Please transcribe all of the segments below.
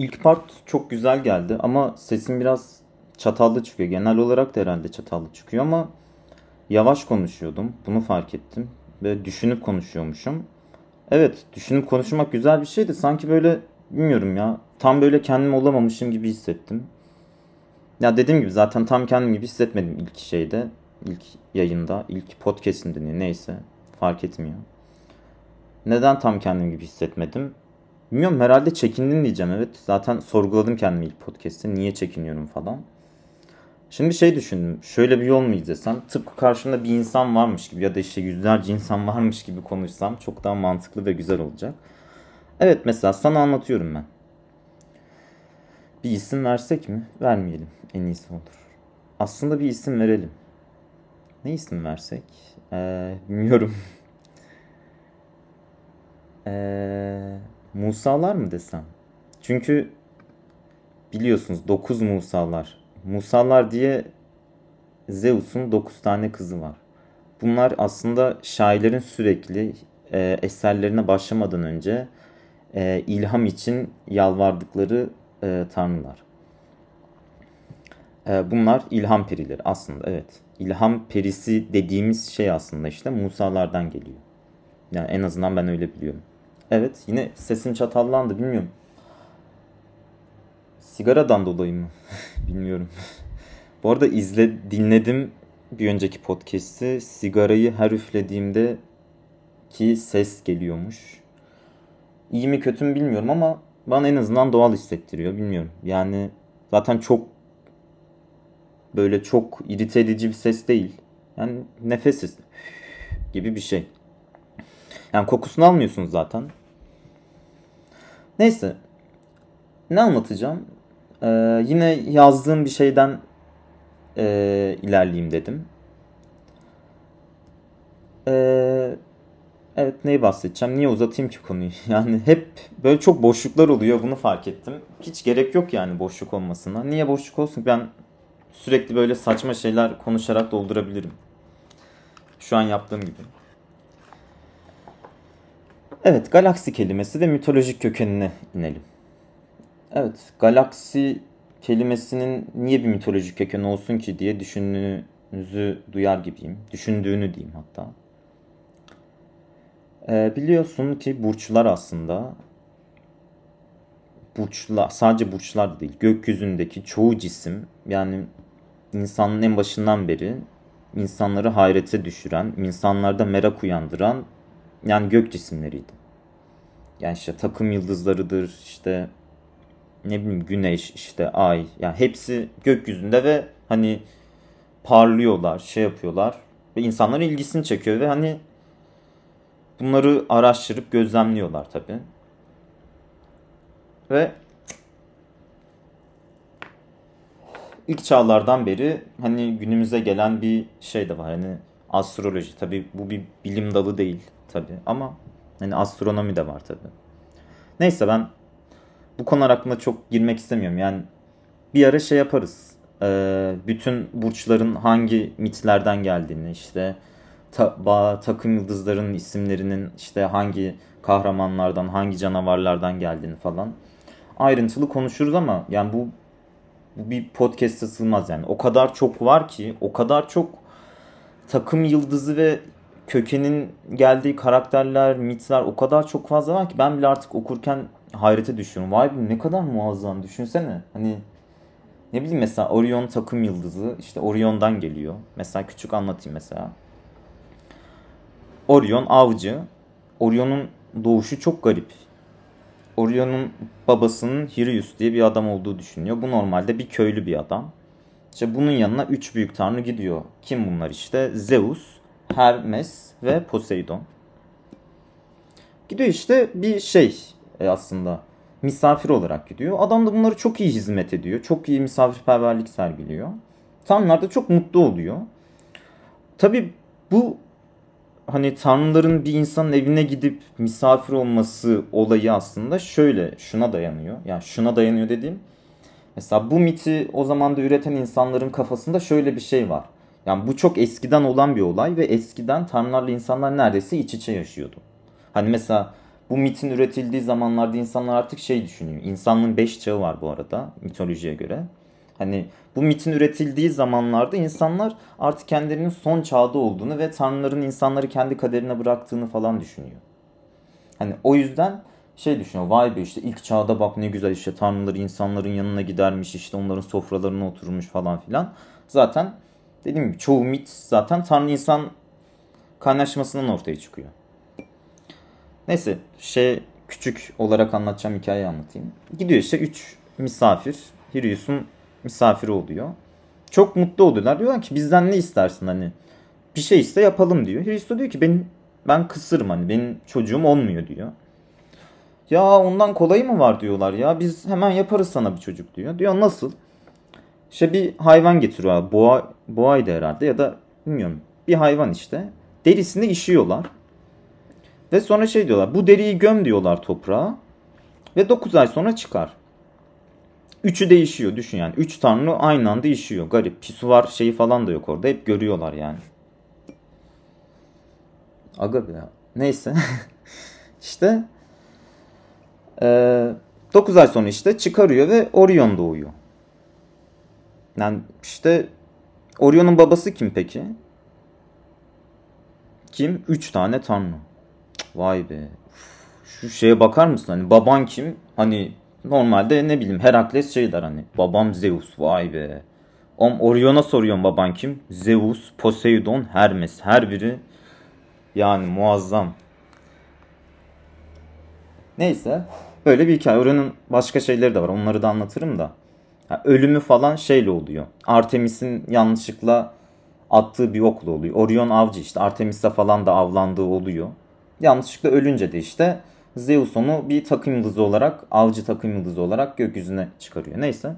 ilk part çok güzel geldi ama sesim biraz çatallı çıkıyor. Genel olarak da herhalde çatallı çıkıyor ama yavaş konuşuyordum. Bunu fark ettim. Ve düşünüp konuşuyormuşum. Evet düşünüp konuşmak güzel bir şeydi. Sanki böyle bilmiyorum ya. Tam böyle kendim olamamışım gibi hissettim. Ya dediğim gibi zaten tam kendim gibi hissetmedim ilk şeyde. ilk yayında, ilk podcast'imde neyse fark etmiyor. Neden tam kendim gibi hissetmedim? Bilmiyorum herhalde çekindim diyeceğim evet. Zaten sorguladım kendimi ilk podcast'te. Niye çekiniyorum falan. Şimdi şey düşündüm. Şöyle bir yol mu izlesem? Tıpkı karşımda bir insan varmış gibi ya da işte yüzlerce insan varmış gibi konuşsam çok daha mantıklı ve güzel olacak. Evet mesela sana anlatıyorum ben. Bir isim versek mi? Vermeyelim. En iyisi olur. Aslında bir isim verelim. Ne isim versek? Ee, bilmiyorum. Ee, Musalar mı desem? Çünkü biliyorsunuz 9 Musalar. Musalar diye Zeus'un 9 tane kızı var. Bunlar aslında şairlerin sürekli e, eserlerine başlamadan önce e, ilham için yalvardıkları e, tanrılar. E, bunlar ilham perileri aslında evet. İlham perisi dediğimiz şey aslında işte Musalardan geliyor. Yani en azından ben öyle biliyorum. Evet yine sesim çatallandı bilmiyorum. Sigaradan dolayı mı? Bilmiyorum. Bu arada izle dinledim bir önceki podcast'i. Sigarayı her üflediğimde ki ses geliyormuş. İyi mi kötü mü bilmiyorum ama bana en azından doğal hissettiriyor. Bilmiyorum. Yani zaten çok böyle çok irite edici bir ses değil. Yani nefessiz gibi bir şey. Yani kokusunu almıyorsunuz zaten. Neyse. Ne anlatacağım? Ee, yine yazdığım bir şeyden e, ilerleyeyim dedim. Ee, evet neyi bahsedeceğim? Niye uzatayım ki konuyu? Yani hep böyle çok boşluklar oluyor bunu fark ettim. Hiç gerek yok yani boşluk olmasına. Niye boşluk olsun? Ben sürekli böyle saçma şeyler konuşarak doldurabilirim. Şu an yaptığım gibi. Evet, galaksi kelimesi ve mitolojik kökenine inelim. Evet, galaksi kelimesinin niye bir mitolojik kökeni olsun ki diye düşündüğünüzü duyar gibiyim. Düşündüğünü diyeyim hatta. Ee, biliyorsun ki burçlar aslında burçlar sadece burçlar değil gökyüzündeki çoğu cisim yani insanın en başından beri insanları hayrete düşüren, insanlarda merak uyandıran yani gök cisimleriydi. Yani işte takım yıldızlarıdır, işte ne bileyim güneş, işte ay. Yani hepsi gökyüzünde ve hani parlıyorlar, şey yapıyorlar ve insanların ilgisini çekiyor ve hani bunları araştırıp gözlemliyorlar tabi. Ve ilk çağlardan beri hani günümüze gelen bir şey de var. Hani astroloji tabi bu bir bilim dalı değil tabi ama hani astronomi de var tabi. Neyse ben bu konular hakkında çok girmek istemiyorum. Yani bir ara şey yaparız. Ee, bütün burçların hangi mitlerden geldiğini işte ta, takım yıldızların isimlerinin işte hangi kahramanlardan hangi canavarlardan geldiğini falan ayrıntılı konuşuruz ama yani bu, bu bir podcast'e sığmaz yani. O kadar çok var ki o kadar çok takım yıldızı ve kökenin geldiği karakterler, mitler o kadar çok fazla var ki ben bile artık okurken hayrete düşüyorum. Vay be ne kadar muazzam düşünsene. Hani ne bileyim mesela Orion takım yıldızı işte Orion'dan geliyor. Mesela küçük anlatayım mesela. Orion avcı. Orion'un doğuşu çok garip. Orion'un babasının Hirius diye bir adam olduğu düşünüyor. Bu normalde bir köylü bir adam. İşte bunun yanına üç büyük tanrı gidiyor. Kim bunlar işte? Zeus, Hermes ve Poseidon. Gidiyor işte bir şey e, aslında misafir olarak gidiyor. Adam da bunları çok iyi hizmet ediyor. Çok iyi misafirperverlik sergiliyor. Tanrılar da çok mutlu oluyor. Tabi bu hani tanrıların bir insanın evine gidip misafir olması olayı aslında şöyle şuna dayanıyor. Yani şuna dayanıyor dediğim mesela bu miti o zaman da üreten insanların kafasında şöyle bir şey var. Yani bu çok eskiden olan bir olay ve eskiden tanrılarla insanlar neredeyse iç içe yaşıyordu. Hani mesela bu mitin üretildiği zamanlarda insanlar artık şey düşünüyor. İnsanlığın beş çağı var bu arada mitolojiye göre. Hani bu mitin üretildiği zamanlarda insanlar artık kendilerinin son çağda olduğunu ve tanrıların insanları kendi kaderine bıraktığını falan düşünüyor. Hani o yüzden şey düşünüyor. Vay be işte ilk çağda bak ne güzel işte tanrıları insanların yanına gidermiş işte onların sofralarına oturmuş falan filan. Zaten dediğim gibi çoğu mit zaten tanrı insan kaynaşmasından ortaya çıkıyor. Neyse şey küçük olarak anlatacağım hikayeyi anlatayım. Gidiyor işte 3 misafir Hirius'un misafiri oluyor. Çok mutlu oluyorlar. Diyorlar ki bizden ne istersin hani bir şey iste yapalım diyor. Hristo diyor ki ben ben kısırım hani benim çocuğum olmuyor diyor. Ya ondan kolayı mı var diyorlar ya biz hemen yaparız sana bir çocuk diyor. Diyor nasıl? İşte bir hayvan getiriyor. Boğa, boğaydı herhalde ya da bilmiyorum. Bir hayvan işte. Derisini işiyorlar. Ve sonra şey diyorlar. Bu deriyi göm diyorlar toprağa. Ve 9 ay sonra çıkar. Üçü değişiyor düşün yani. Üç tanrı aynı anda işiyor. Garip. Pisuvar şeyi falan da yok orada. Hep görüyorlar yani. Aga ya. Neyse. işte ee, 9 ay sonra işte çıkarıyor ve Orion doğuyor. Yani işte Orion'un babası kim peki? Kim? 3 tane tanrı. Vay be. Şu şeye bakar mısın? Hani baban kim? Hani normalde ne bileyim Herakles şey der hani. Babam Zeus. Vay be. Om Orion'a soruyorum baban kim? Zeus, Poseidon, Hermes. Her biri yani muazzam. Neyse. Böyle bir hikaye. Orion'un başka şeyleri de var. Onları da anlatırım da. Ölümü falan şeyle oluyor. Artemis'in yanlışlıkla attığı bir okla oluyor. Orion avcı işte. Artemis'e falan da avlandığı oluyor. Yanlışlıkla ölünce de işte Zeus onu bir takım yıldızı olarak, avcı takım yıldızı olarak gökyüzüne çıkarıyor. Neyse.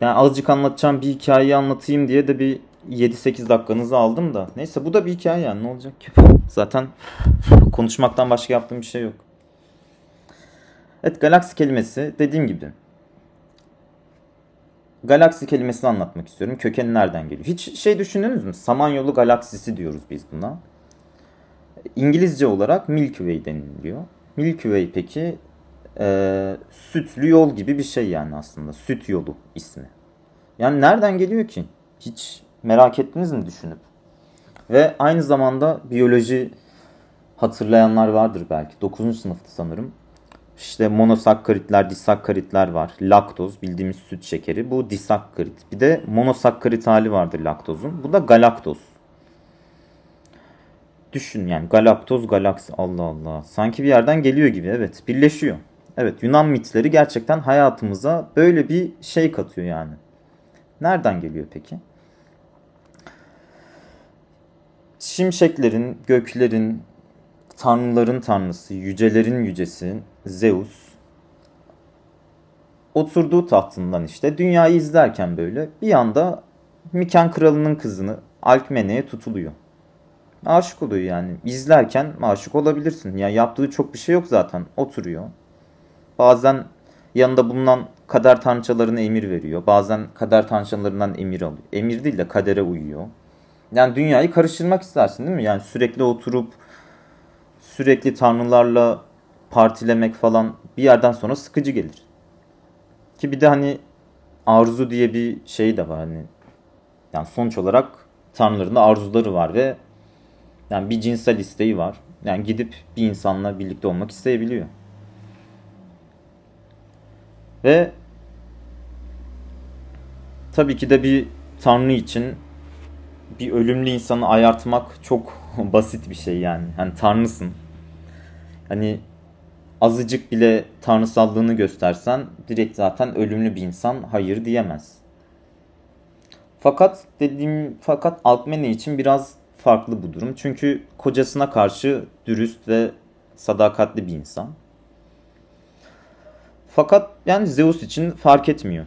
Yani azıcık anlatacağım bir hikayeyi anlatayım diye de bir 7-8 dakikanızı aldım da. Neyse bu da bir hikaye yani ne olacak ki? Zaten konuşmaktan başka yaptığım bir şey yok. Evet galaksi kelimesi dediğim gibi. Galaksi kelimesini anlatmak istiyorum. Kökeni nereden geliyor? Hiç şey düşündünüz mü? Samanyolu galaksisi diyoruz biz buna. İngilizce olarak Milky Way deniliyor. Milky Way peki e, sütlü yol gibi bir şey yani aslında. Süt yolu ismi. Yani nereden geliyor ki? Hiç merak ettiniz mi düşünüp? Ve aynı zamanda biyoloji hatırlayanlar vardır belki. 9. sınıftı sanırım. İşte monosakkaritler, disakkaritler var. Laktoz bildiğimiz süt şekeri. Bu disakkarit. Bir de monosakkarit hali vardır laktozun. Bu da galaktoz. Düşün yani galaktoz galaksi Allah Allah. Sanki bir yerden geliyor gibi evet birleşiyor. Evet Yunan mitleri gerçekten hayatımıza böyle bir şey katıyor yani. Nereden geliyor peki? Şimşeklerin, göklerin, tanrıların tanrısı, yücelerin yücesi Zeus oturduğu tahtından işte dünyayı izlerken böyle bir anda Miken kralının kızını Alkmene'ye tutuluyor. Aşık oluyor yani. İzlerken aşık olabilirsin. Ya yani yaptığı çok bir şey yok zaten. Oturuyor. Bazen yanında bulunan kader tanrıçalarına emir veriyor. Bazen kader tanrıçalarından emir alıyor. Emir değil de kadere uyuyor. Yani dünyayı karıştırmak istersin değil mi? Yani sürekli oturup sürekli tanrılarla partilemek falan bir yerden sonra sıkıcı gelir. Ki bir de hani arzu diye bir şey de var. Hani yani sonuç olarak tanrıların da arzuları var ve yani bir cinsel isteği var. Yani gidip bir insanla birlikte olmak isteyebiliyor. Ve tabii ki de bir tanrı için bir ölümlü insanı ayartmak çok basit bir şey yani. Hani tanrısın. Hani azıcık bile tanrısallığını göstersen direkt zaten ölümlü bir insan hayır diyemez. Fakat dediğim fakat Alkmene için biraz farklı bu durum. Çünkü kocasına karşı dürüst ve sadakatli bir insan. Fakat yani Zeus için fark etmiyor.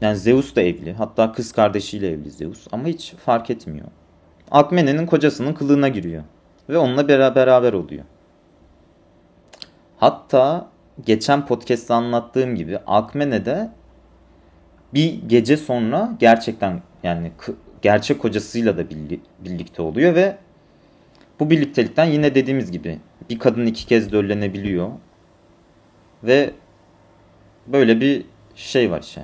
Yani Zeus da evli. Hatta kız kardeşiyle evli Zeus. Ama hiç fark etmiyor. Alkmene'nin kocasının kılığına giriyor. Ve onunla beraber oluyor. Hatta geçen podcast'ta anlattığım gibi Alkmene'de bir gece sonra gerçekten yani gerçek kocasıyla da birlikte oluyor ve bu birliktelikten yine dediğimiz gibi bir kadın iki kez döllenebiliyor. Ve böyle bir şey var işte.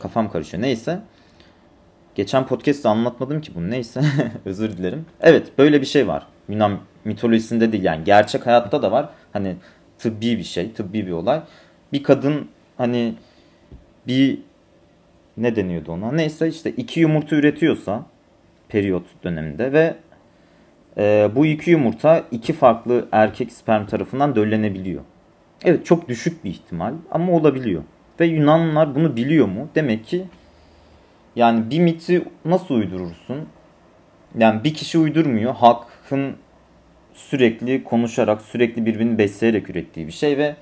Kafam karışıyor. Neyse. Geçen podcast'te anlatmadım ki bunu. Neyse. Özür dilerim. Evet böyle bir şey var. Yunan mitolojisinde değil yani gerçek hayatta da var. Hani tıbbi bir şey, tıbbi bir olay. Bir kadın hani bir ne deniyordu ona? Neyse işte iki yumurta üretiyorsa periyot döneminde ve e, bu iki yumurta iki farklı erkek sperm tarafından döllenebiliyor. Evet çok düşük bir ihtimal ama olabiliyor. Ve Yunanlılar bunu biliyor mu? Demek ki yani bir miti nasıl uydurursun? Yani bir kişi uydurmuyor. Halkın sürekli konuşarak, sürekli birbirini besleyerek ürettiği bir şey ve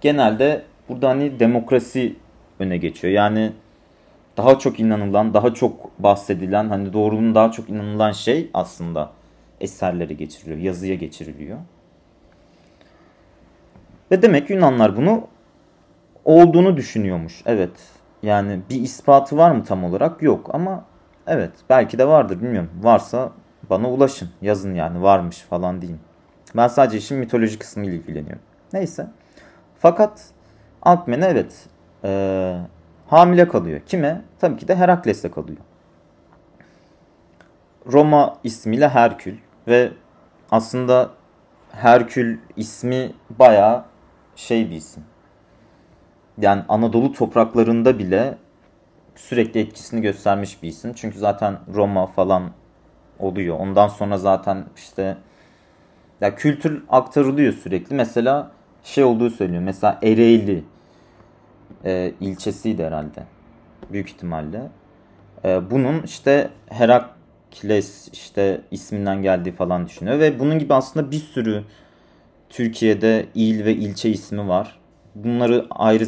genelde burada hani demokrasi öne geçiyor. Yani daha çok inanılan, daha çok bahsedilen, hani doğruluğun daha çok inanılan şey aslında eserlere geçiriliyor, yazıya geçiriliyor. Ve demek Yunanlar bunu olduğunu düşünüyormuş. Evet. Yani bir ispatı var mı tam olarak? Yok ama evet belki de vardır bilmiyorum. Varsa bana ulaşın. Yazın yani varmış falan diyeyim. Ben sadece işin mitoloji kısmı ile ilgileniyorum. Neyse. Fakat Alkmene evet ee, hamile kalıyor. Kime? Tabii ki de Herakles'e kalıyor. Roma ismiyle Herkül ve aslında Herkül ismi bayağı şey bir isim. Yani Anadolu topraklarında bile sürekli etkisini göstermiş bir isim. Çünkü zaten Roma falan oluyor. Ondan sonra zaten işte ya kültür aktarılıyor sürekli. Mesela şey olduğu söylüyor. Mesela Ereğli e, ilçesiydi herhalde. Büyük ihtimalle. E, bunun işte Herakles işte isminden geldiği falan düşünüyor. Ve bunun gibi aslında bir sürü Türkiye'de il ve ilçe ismi var. Bunları ayrı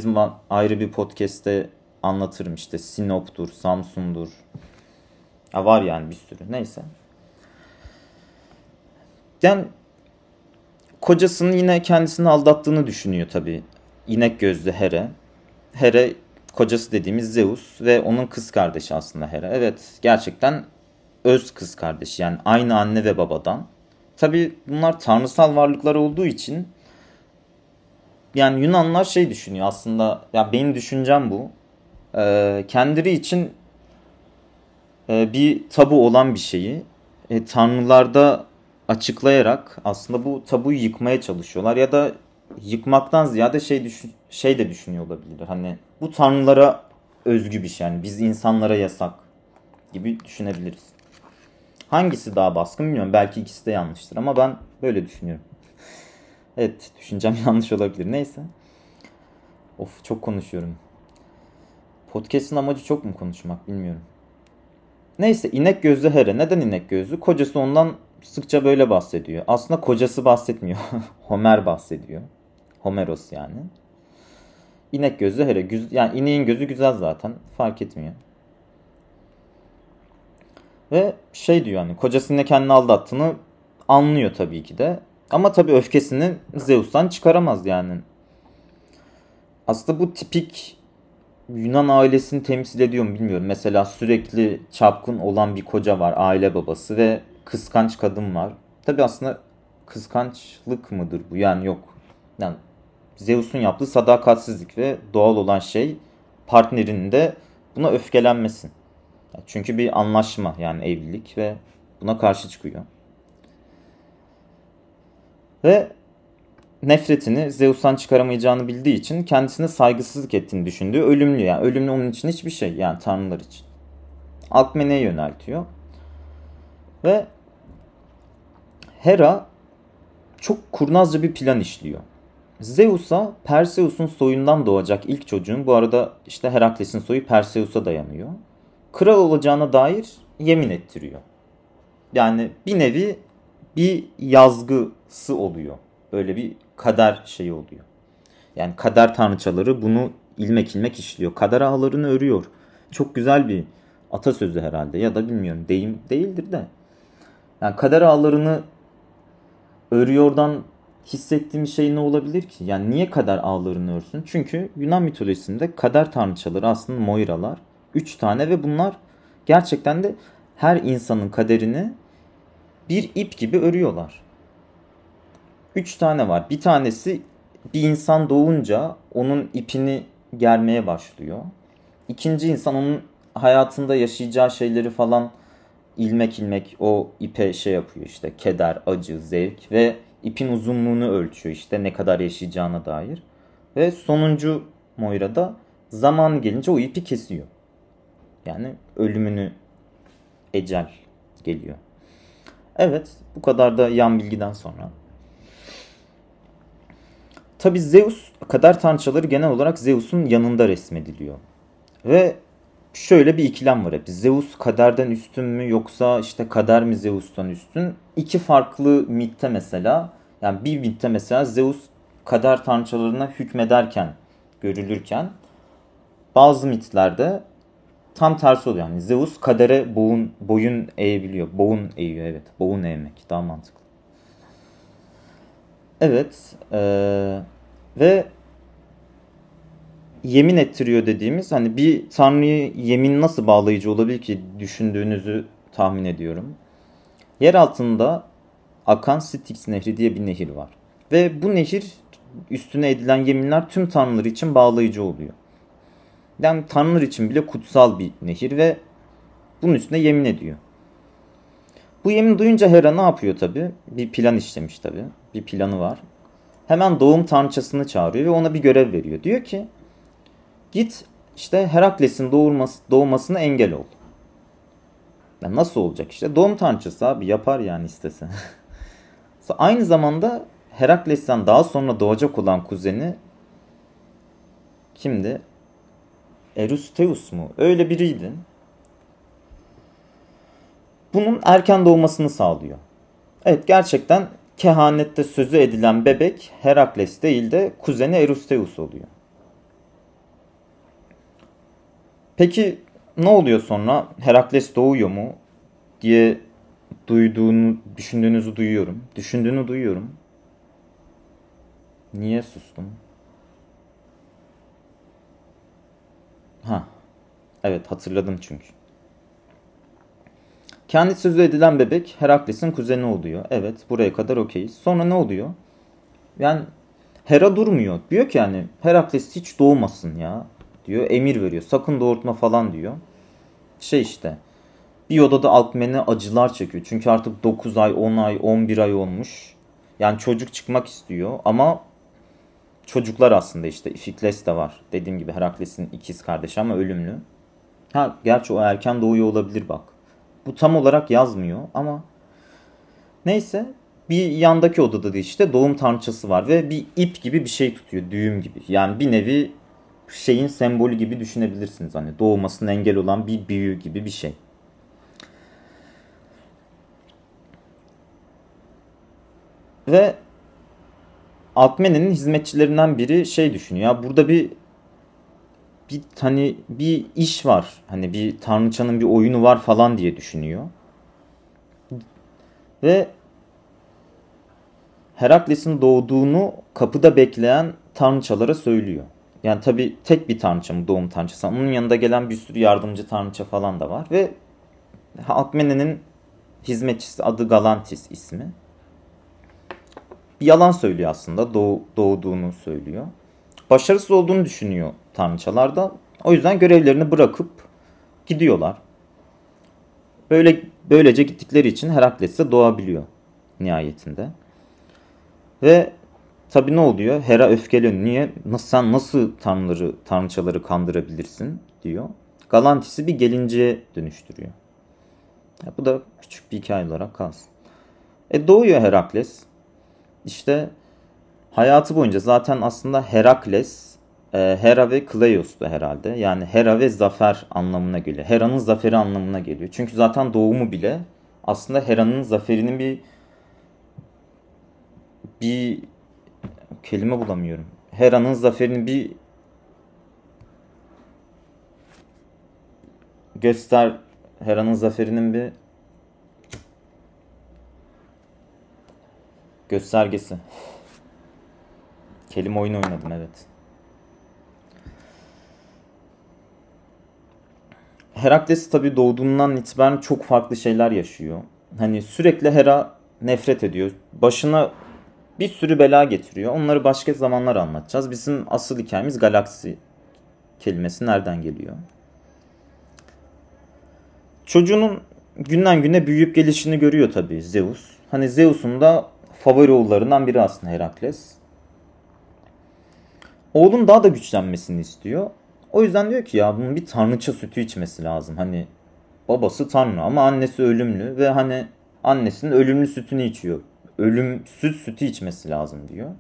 ayrı bir podcast'te anlatırım işte. Sinop'tur, Samsun'dur. Ha var yani bir sürü. Neyse. Yani kocasının yine kendisini aldattığını düşünüyor tabii. İnek gözlü Here. Here kocası dediğimiz Zeus ve onun kız kardeşi aslında Hera. Evet gerçekten öz kız kardeşi yani aynı anne ve babadan. Tabi bunlar tanrısal varlıklar olduğu için yani Yunanlar şey düşünüyor aslında ya benim düşüncem bu. Ee, kendileri için e, bir tabu olan bir şeyi e, tanrılarda açıklayarak aslında bu tabuyu yıkmaya çalışıyorlar ya da yıkmaktan ziyade şey düşün, şey de düşünüyor olabilir. Hani bu tanrılara özgü bir şey yani biz insanlara yasak gibi düşünebiliriz. Hangisi daha baskın bilmiyorum. Belki ikisi de yanlıştır ama ben böyle düşünüyorum. evet düşüncem yanlış olabilir. Neyse. Of çok konuşuyorum. Podcast'ın amacı çok mu konuşmak bilmiyorum. Neyse inek gözlü Here. Neden inek gözlü? Kocası ondan sıkça böyle bahsediyor. Aslında kocası bahsetmiyor. Homer bahsediyor. Homeros yani. İnek gözlü. Güz yani ineğin gözü güzel zaten. Fark etmiyor. Ve şey diyor hani kocasının kendini aldattığını anlıyor tabii ki de. Ama tabii öfkesini Zeus'tan çıkaramaz yani. Aslında bu tipik Yunan ailesini temsil ediyor mu bilmiyorum. Mesela sürekli çapkın olan bir koca var, aile babası ve kıskanç kadın var. Tabi aslında kıskançlık mıdır bu? Yani yok. Yani Zeus'un yaptığı sadakatsizlik ve doğal olan şey partnerinin de buna öfkelenmesi. Çünkü bir anlaşma yani evlilik ve buna karşı çıkıyor. Ve nefretini Zeus'tan çıkaramayacağını bildiği için kendisine saygısızlık ettiğini düşündüğü ölümlü. Yani ölümlü onun için hiçbir şey yani tanrılar için. Alkmene'ye yöneltiyor. Ve Hera çok kurnazca bir plan işliyor. Zeus'a Perseus'un soyundan doğacak ilk çocuğun bu arada işte Herakles'in soyu Perseus'a dayanıyor. Kral olacağına dair yemin ettiriyor. Yani bir nevi bir yazgısı oluyor. Böyle bir kader şeyi oluyor. Yani kader tanrıçaları bunu ilmek ilmek işliyor. Kader ağlarını örüyor. Çok güzel bir atasözü herhalde ya da bilmiyorum deyim değildir de. Yani kader ağlarını örüyordan hissettiğim şey ne olabilir ki? Yani niye kader ağlarını örsün? Çünkü Yunan mitolojisinde kader tanrıçaları aslında Moiralar. Üç tane ve bunlar gerçekten de her insanın kaderini bir ip gibi örüyorlar. Üç tane var. Bir tanesi bir insan doğunca onun ipini germeye başlıyor. İkinci insan onun hayatında yaşayacağı şeyleri falan ilmek ilmek o ipe şey yapıyor işte keder, acı, zevk ve ipin uzunluğunu ölçüyor işte ne kadar yaşayacağına dair. Ve sonuncu Moira da zaman gelince o ipi kesiyor. Yani ölümünü ecel geliyor. Evet bu kadar da yan bilgiden sonra. Tabi Zeus kader tanrıçaları genel olarak Zeus'un yanında resmediliyor. Ve şöyle bir ikilem var hep. Zeus kaderden üstün mü yoksa işte kader mi Zeus'tan üstün? İki farklı mitte mesela yani bir mitte mesela Zeus kader tanrıçalarına hükmederken görülürken bazı mitlerde tam tersi oluyor. Yani Zeus kadere boyun, boyun eğebiliyor. Boğun eğiyor evet. Boğun eğmek daha mantıklı. Evet. Ee, ve yemin ettiriyor dediğimiz hani bir tanrıyı yemin nasıl bağlayıcı olabilir ki düşündüğünüzü tahmin ediyorum. Yer altında akan Styx Nehri diye bir nehir var. Ve bu nehir üstüne edilen yeminler tüm tanrılar için bağlayıcı oluyor. Yani tanrılar için bile kutsal bir nehir ve bunun üstüne yemin ediyor. Bu yemin duyunca Hera ne yapıyor tabi? Bir plan işlemiş tabi. Bir planı var. Hemen doğum tanrıçasını çağırıyor ve ona bir görev veriyor. Diyor ki git işte Herakles'in doğurması, doğmasına engel ol. Yani nasıl olacak işte? Doğum tanrıçası abi yapar yani istese. Aynı zamanda Herakles'ten daha sonra doğacak olan kuzeni kimdi? Eurystheus mu? Öyle biriydi. Bunun erken doğmasını sağlıyor. Evet gerçekten kehanette sözü edilen bebek Herakles değil de kuzeni Eurystheus oluyor. Peki ne oluyor sonra? Herakles doğuyor mu? diye duyduğunu, düşündüğünüzü duyuyorum. Düşündüğünü duyuyorum. Niye sustum? Ha. Evet hatırladım çünkü. Kendi sözü edilen bebek Herakles'in kuzeni oluyor. Evet buraya kadar okeyiz. Sonra ne oluyor? Yani Hera durmuyor. Diyor ki yani Herakles hiç doğmasın ya. Diyor emir veriyor. Sakın doğurtma falan diyor. Şey işte. Bir odada Alkmene acılar çekiyor. Çünkü artık 9 ay, 10 ay, 11 ay olmuş. Yani çocuk çıkmak istiyor ama çocuklar aslında işte Ifikles de var. Dediğim gibi Herakles'in ikiz kardeşi ama ölümlü. Ha gerçi o erken doğuyor olabilir bak. Bu tam olarak yazmıyor ama neyse bir yandaki odada da işte doğum tanrıçası var ve bir ip gibi bir şey tutuyor düğüm gibi. Yani bir nevi şeyin sembolü gibi düşünebilirsiniz. Hani doğmasına engel olan bir büyü gibi bir şey. Ve Alkmene'nin hizmetçilerinden biri şey düşünüyor. Ya burada bir bir hani bir iş var. Hani bir tanrıçanın bir oyunu var falan diye düşünüyor. Ve Herakles'in doğduğunu kapıda bekleyen tanrıçalara söylüyor. Yani tabi tek bir tanrıça mı doğum tanrıçası. Onun yanında gelen bir sürü yardımcı tanrıça falan da var. Ve Alkmene'nin hizmetçisi adı Galantis ismi bir yalan söylüyor aslında. Doğ, doğduğunu söylüyor. Başarısız olduğunu düşünüyor tanrıçalar da. O yüzden görevlerini bırakıp gidiyorlar. Böyle böylece gittikleri için Herakles de doğabiliyor nihayetinde. Ve tabi ne oluyor? Hera öfkeleniyor. Niye? Nasıl, sen nasıl tanrıları, tanrıçaları kandırabilirsin diyor. Galantis'i bir gelinceye dönüştürüyor. Ya bu da küçük bir hikaye olarak kalsın. E doğuyor Herakles işte hayatı boyunca zaten aslında Herakles, e, Hera ve Kleos'tu herhalde. Yani Hera ve zafer anlamına geliyor. Hera'nın zaferi anlamına geliyor. Çünkü zaten doğumu bile aslında Hera'nın zaferinin bir bir kelime bulamıyorum. Hera'nın zaferinin bir göster Hera'nın zaferinin bir Göstergesi. Kelime oyunu oynadım evet. Herakles tabi doğduğundan itibaren çok farklı şeyler yaşıyor. Hani sürekli Hera nefret ediyor. Başına bir sürü bela getiriyor. Onları başka zamanlar anlatacağız. Bizim asıl hikayemiz galaksi kelimesi nereden geliyor? Çocuğunun günden güne büyüyüp gelişini görüyor tabii Zeus. Hani Zeus'un da favori oğullarından biri aslında Herakles. Oğlun daha da güçlenmesini istiyor. O yüzden diyor ki ya bunun bir tanrıça sütü içmesi lazım. Hani babası tanrı ama annesi ölümlü ve hani annesinin ölümlü sütünü içiyor. Ölümsüz sütü içmesi lazım diyor.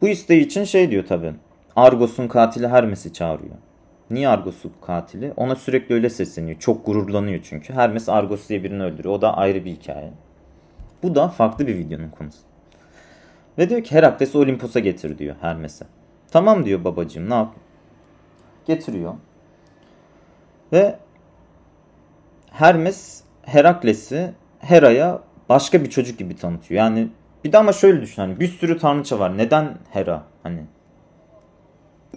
Bu isteği için şey diyor tabi. Argos'un katili Hermes'i çağırıyor. Niye Argos'un katili? Ona sürekli öyle sesleniyor. Çok gururlanıyor çünkü. Hermes Argos diye birini öldürüyor. O da ayrı bir hikaye. Bu da farklı bir videonun konusu. Ve diyor ki Herakles'i Olimpos'a getir diyor Hermes'e. Tamam diyor babacığım ne yap? Getiriyor. Ve Hermes Herakles'i Hera'ya başka bir çocuk gibi tanıtıyor. Yani bir de ama şöyle düşün hani bir sürü tanrıça var. Neden Hera? Hani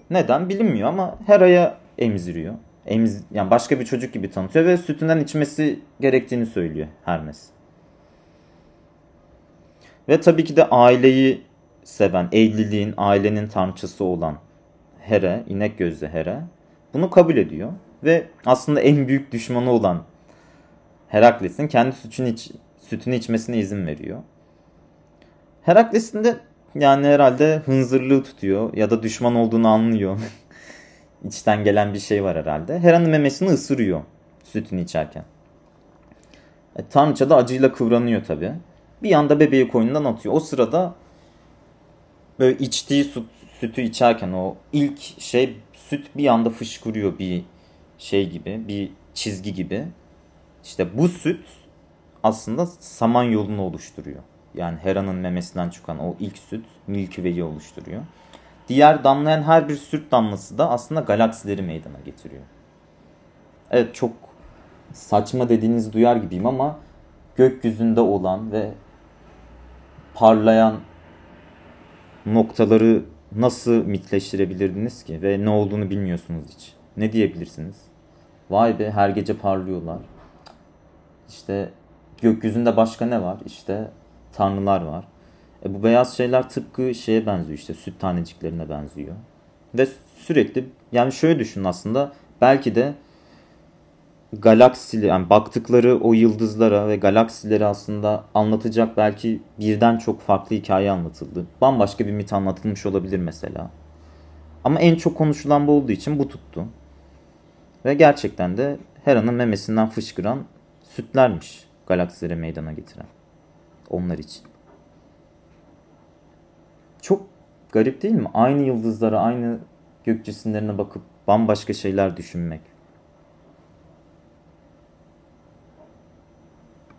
neden bilinmiyor ama Hera'ya emziriyor. Emz yani başka bir çocuk gibi tanıtıyor ve sütünden içmesi gerektiğini söylüyor Hermes. Ve tabii ki de aileyi seven, evliliğin, ailenin tanrıçası olan Hera, inek gözlü Hera bunu kabul ediyor. Ve aslında en büyük düşmanı olan Herakles'in kendi sütünü, iç, sütünü içmesine izin veriyor. Herakles'in de yani herhalde hınzırlığı tutuyor ya da düşman olduğunu anlıyor. İçten gelen bir şey var herhalde. Hera'nın memesini ısırıyor sütünü içerken. E, tanrıça da acıyla kıvranıyor tabi. Bir anda bebeği koynundan atıyor. O sırada böyle içtiği süt, sütü içerken o ilk şey süt bir anda fışkırıyor bir şey gibi, bir çizgi gibi. İşte bu süt aslında saman yolunu oluşturuyor. Yani Hera'nın memesinden çıkan o ilk süt Milky Way'i oluşturuyor. Diğer damlayan her bir süt damlası da aslında galaksileri meydana getiriyor. Evet çok saçma dediğinizi duyar gibiyim ama gökyüzünde olan ve parlayan noktaları nasıl mitleştirebilirdiniz ki ve ne olduğunu bilmiyorsunuz hiç. Ne diyebilirsiniz? Vay be her gece parlıyorlar. İşte gökyüzünde başka ne var? İşte tanrılar var. E bu beyaz şeyler tıpkı şeye benziyor işte süt taneciklerine benziyor. Ve sürekli yani şöyle düşünün aslında belki de galaksili yani baktıkları o yıldızlara ve galaksileri aslında anlatacak belki birden çok farklı hikaye anlatıldı. Bambaşka bir mit anlatılmış olabilir mesela. Ama en çok konuşulan bu olduğu için bu tuttu. Ve gerçekten de Hera'nın memesinden fışkıran sütlermiş galaksilere meydana getiren. Onlar için. Çok garip değil mi? Aynı yıldızlara, aynı gök cisimlerine bakıp bambaşka şeyler düşünmek